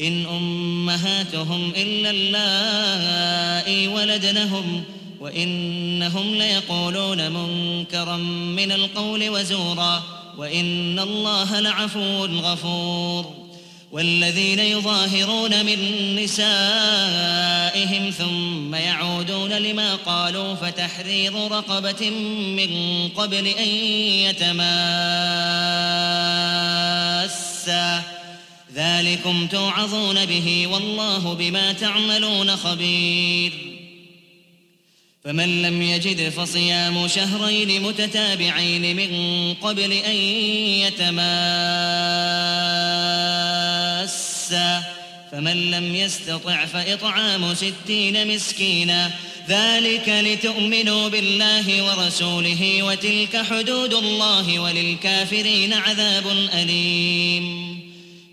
إن أمهاتهم إلا اللائي ولدنهم وإنهم ليقولون منكرا من القول وزورا وإن الله لعفو غفور والذين يظاهرون من نسائهم ثم يعودون لما قالوا فتحرير رقبة من قبل أن يتماسا ذلكم توعظون به والله بما تعملون خبير. فمن لم يجد فصيام شهرين متتابعين من قبل أن يتماسا فمن لم يستطع فإطعام ستين مسكينا. ذلك لتؤمنوا بالله ورسوله وتلك حدود الله وللكافرين عذاب أليم.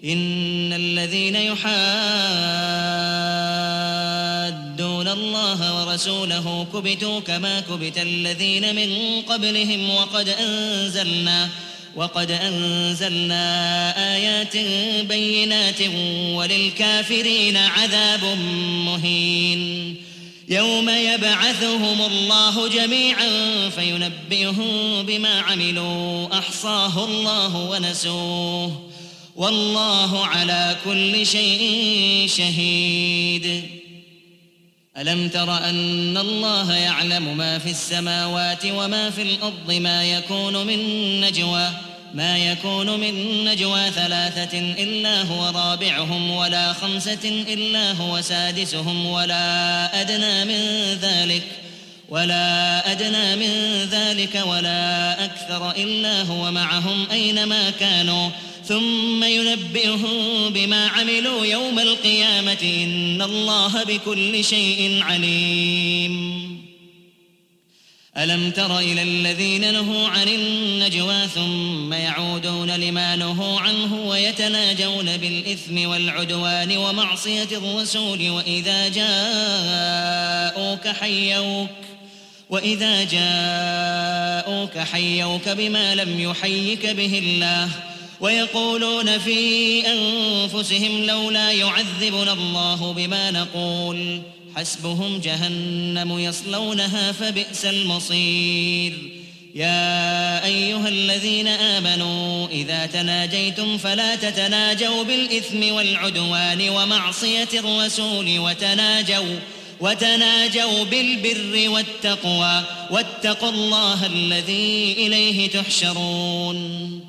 إن الذين يحادون الله ورسوله كبتوا كما كبت الذين من قبلهم وقد أنزلنا وقد أنزلنا آيات بينات وللكافرين عذاب مهين يوم يبعثهم الله جميعا فينبئهم بما عملوا أحصاه الله ونسوه والله على كل شيء شهيد. ألم تر أن الله يعلم ما في السماوات وما في الأرض ما يكون من نجوى ما يكون من نجوى ثلاثة إلا هو رابعهم ولا خمسة إلا هو سادسهم ولا أدنى من ذلك ولا أدنى من ذلك ولا أكثر إلا هو معهم أينما كانوا. ثم ينبئهم بما عملوا يوم القيامة. إن الله بكل شيء عليم. ألم تر إلى الذين نهوا عن النجوى ثم يعودون لما نهوا عنه ويتناجون بالإثم والعدوان ومعصية الرسول وإذا جاءوك حيوك وإذا جاءوك حيوك بما لم يحيك به الله ويقولون في أنفسهم لولا يعذبنا الله بما نقول. حسبهم جهنم يصلونها فبئس المصير. يا أيها الذين آمنوا إذا تناجيتم فلا تتناجوا بالإثم والعدوان ومعصية الرسول وتناجوا وتناجوا بالبر والتقوى. واتقوا الله الذي إليه تحشرون.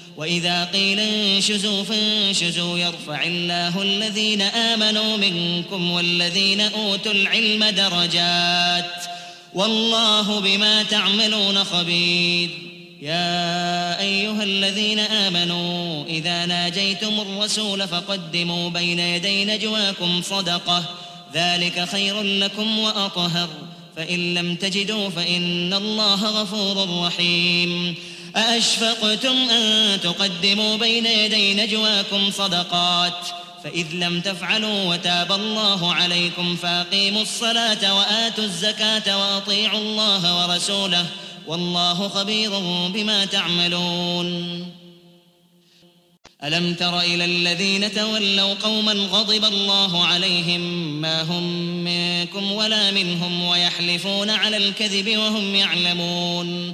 وإذا قيل انشزوا فانشزوا يرفع الله الذين آمنوا منكم والذين أوتوا العلم درجات والله بما تعملون خبير. يا أيها الذين آمنوا إذا ناجيتم الرسول فقدموا بين يدي نجواكم صدقة. ذلك خير لكم وأطهر. فإن لم تجدوا فإن الله غفور رحيم. أأشفقتم أن تقدموا بين يدي نجواكم صدقات؟ فإذ لم تفعلوا وتاب الله عليكم فأقيموا الصلاة وآتوا الزكاة وأطيعوا الله ورسوله والله خبير بما تعملون. ألم تر إلى الذين تولوا قوما غضب الله عليهم ما هم منكم ولا منهم ويحلفون على الكذب وهم يعلمون؟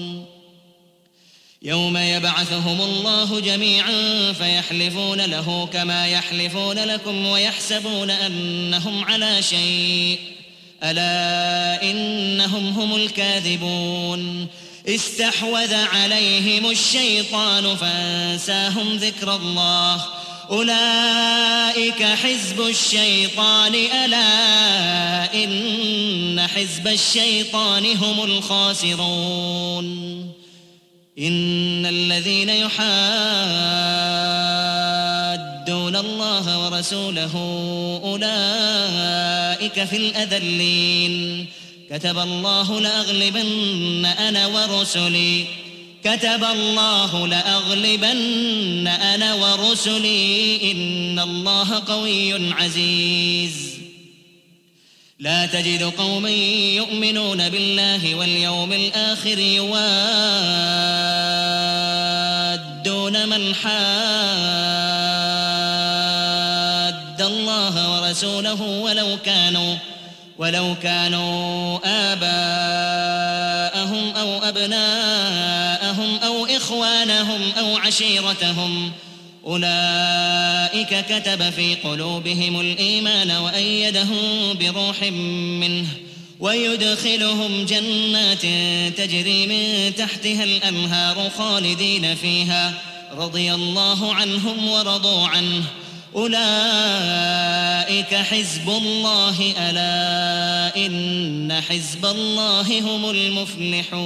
يوم يبعثهم الله جميعا فيحلفون له كما يحلفون لكم ويحسبون أنهم على شيء. ألا إنهم هم الكاذبون. استحوذ عليهم الشيطان فانساهم ذكر الله. أولئك حزب الشيطان. ألا إن حزب الشيطان هم الخاسرون. إن الذين يحادون الله ورسوله أولئك في الأذلين. كتب الله لأغلبن أنا ورسلي. كتب الله لأغلبن أنا ورسلي. إن الله قوي عزيز. لا تجد قوما يؤمنون بالله واليوم الآخر يوادون من حاد الله ورسوله ولو كانوا ولو كانوا آباءهم أو أبناءهم أو إخوانهم أو عشيرتهم. أولئك كتب في قلوبهم الإيمان وأيدهم بروح منه ويدخلهم جنات تجري من تحتها الأنهار خالدين فيها. رضي الله عنهم ورضوا عنه. أولئك حزب الله ألا إن حزب الله هم المفلحون.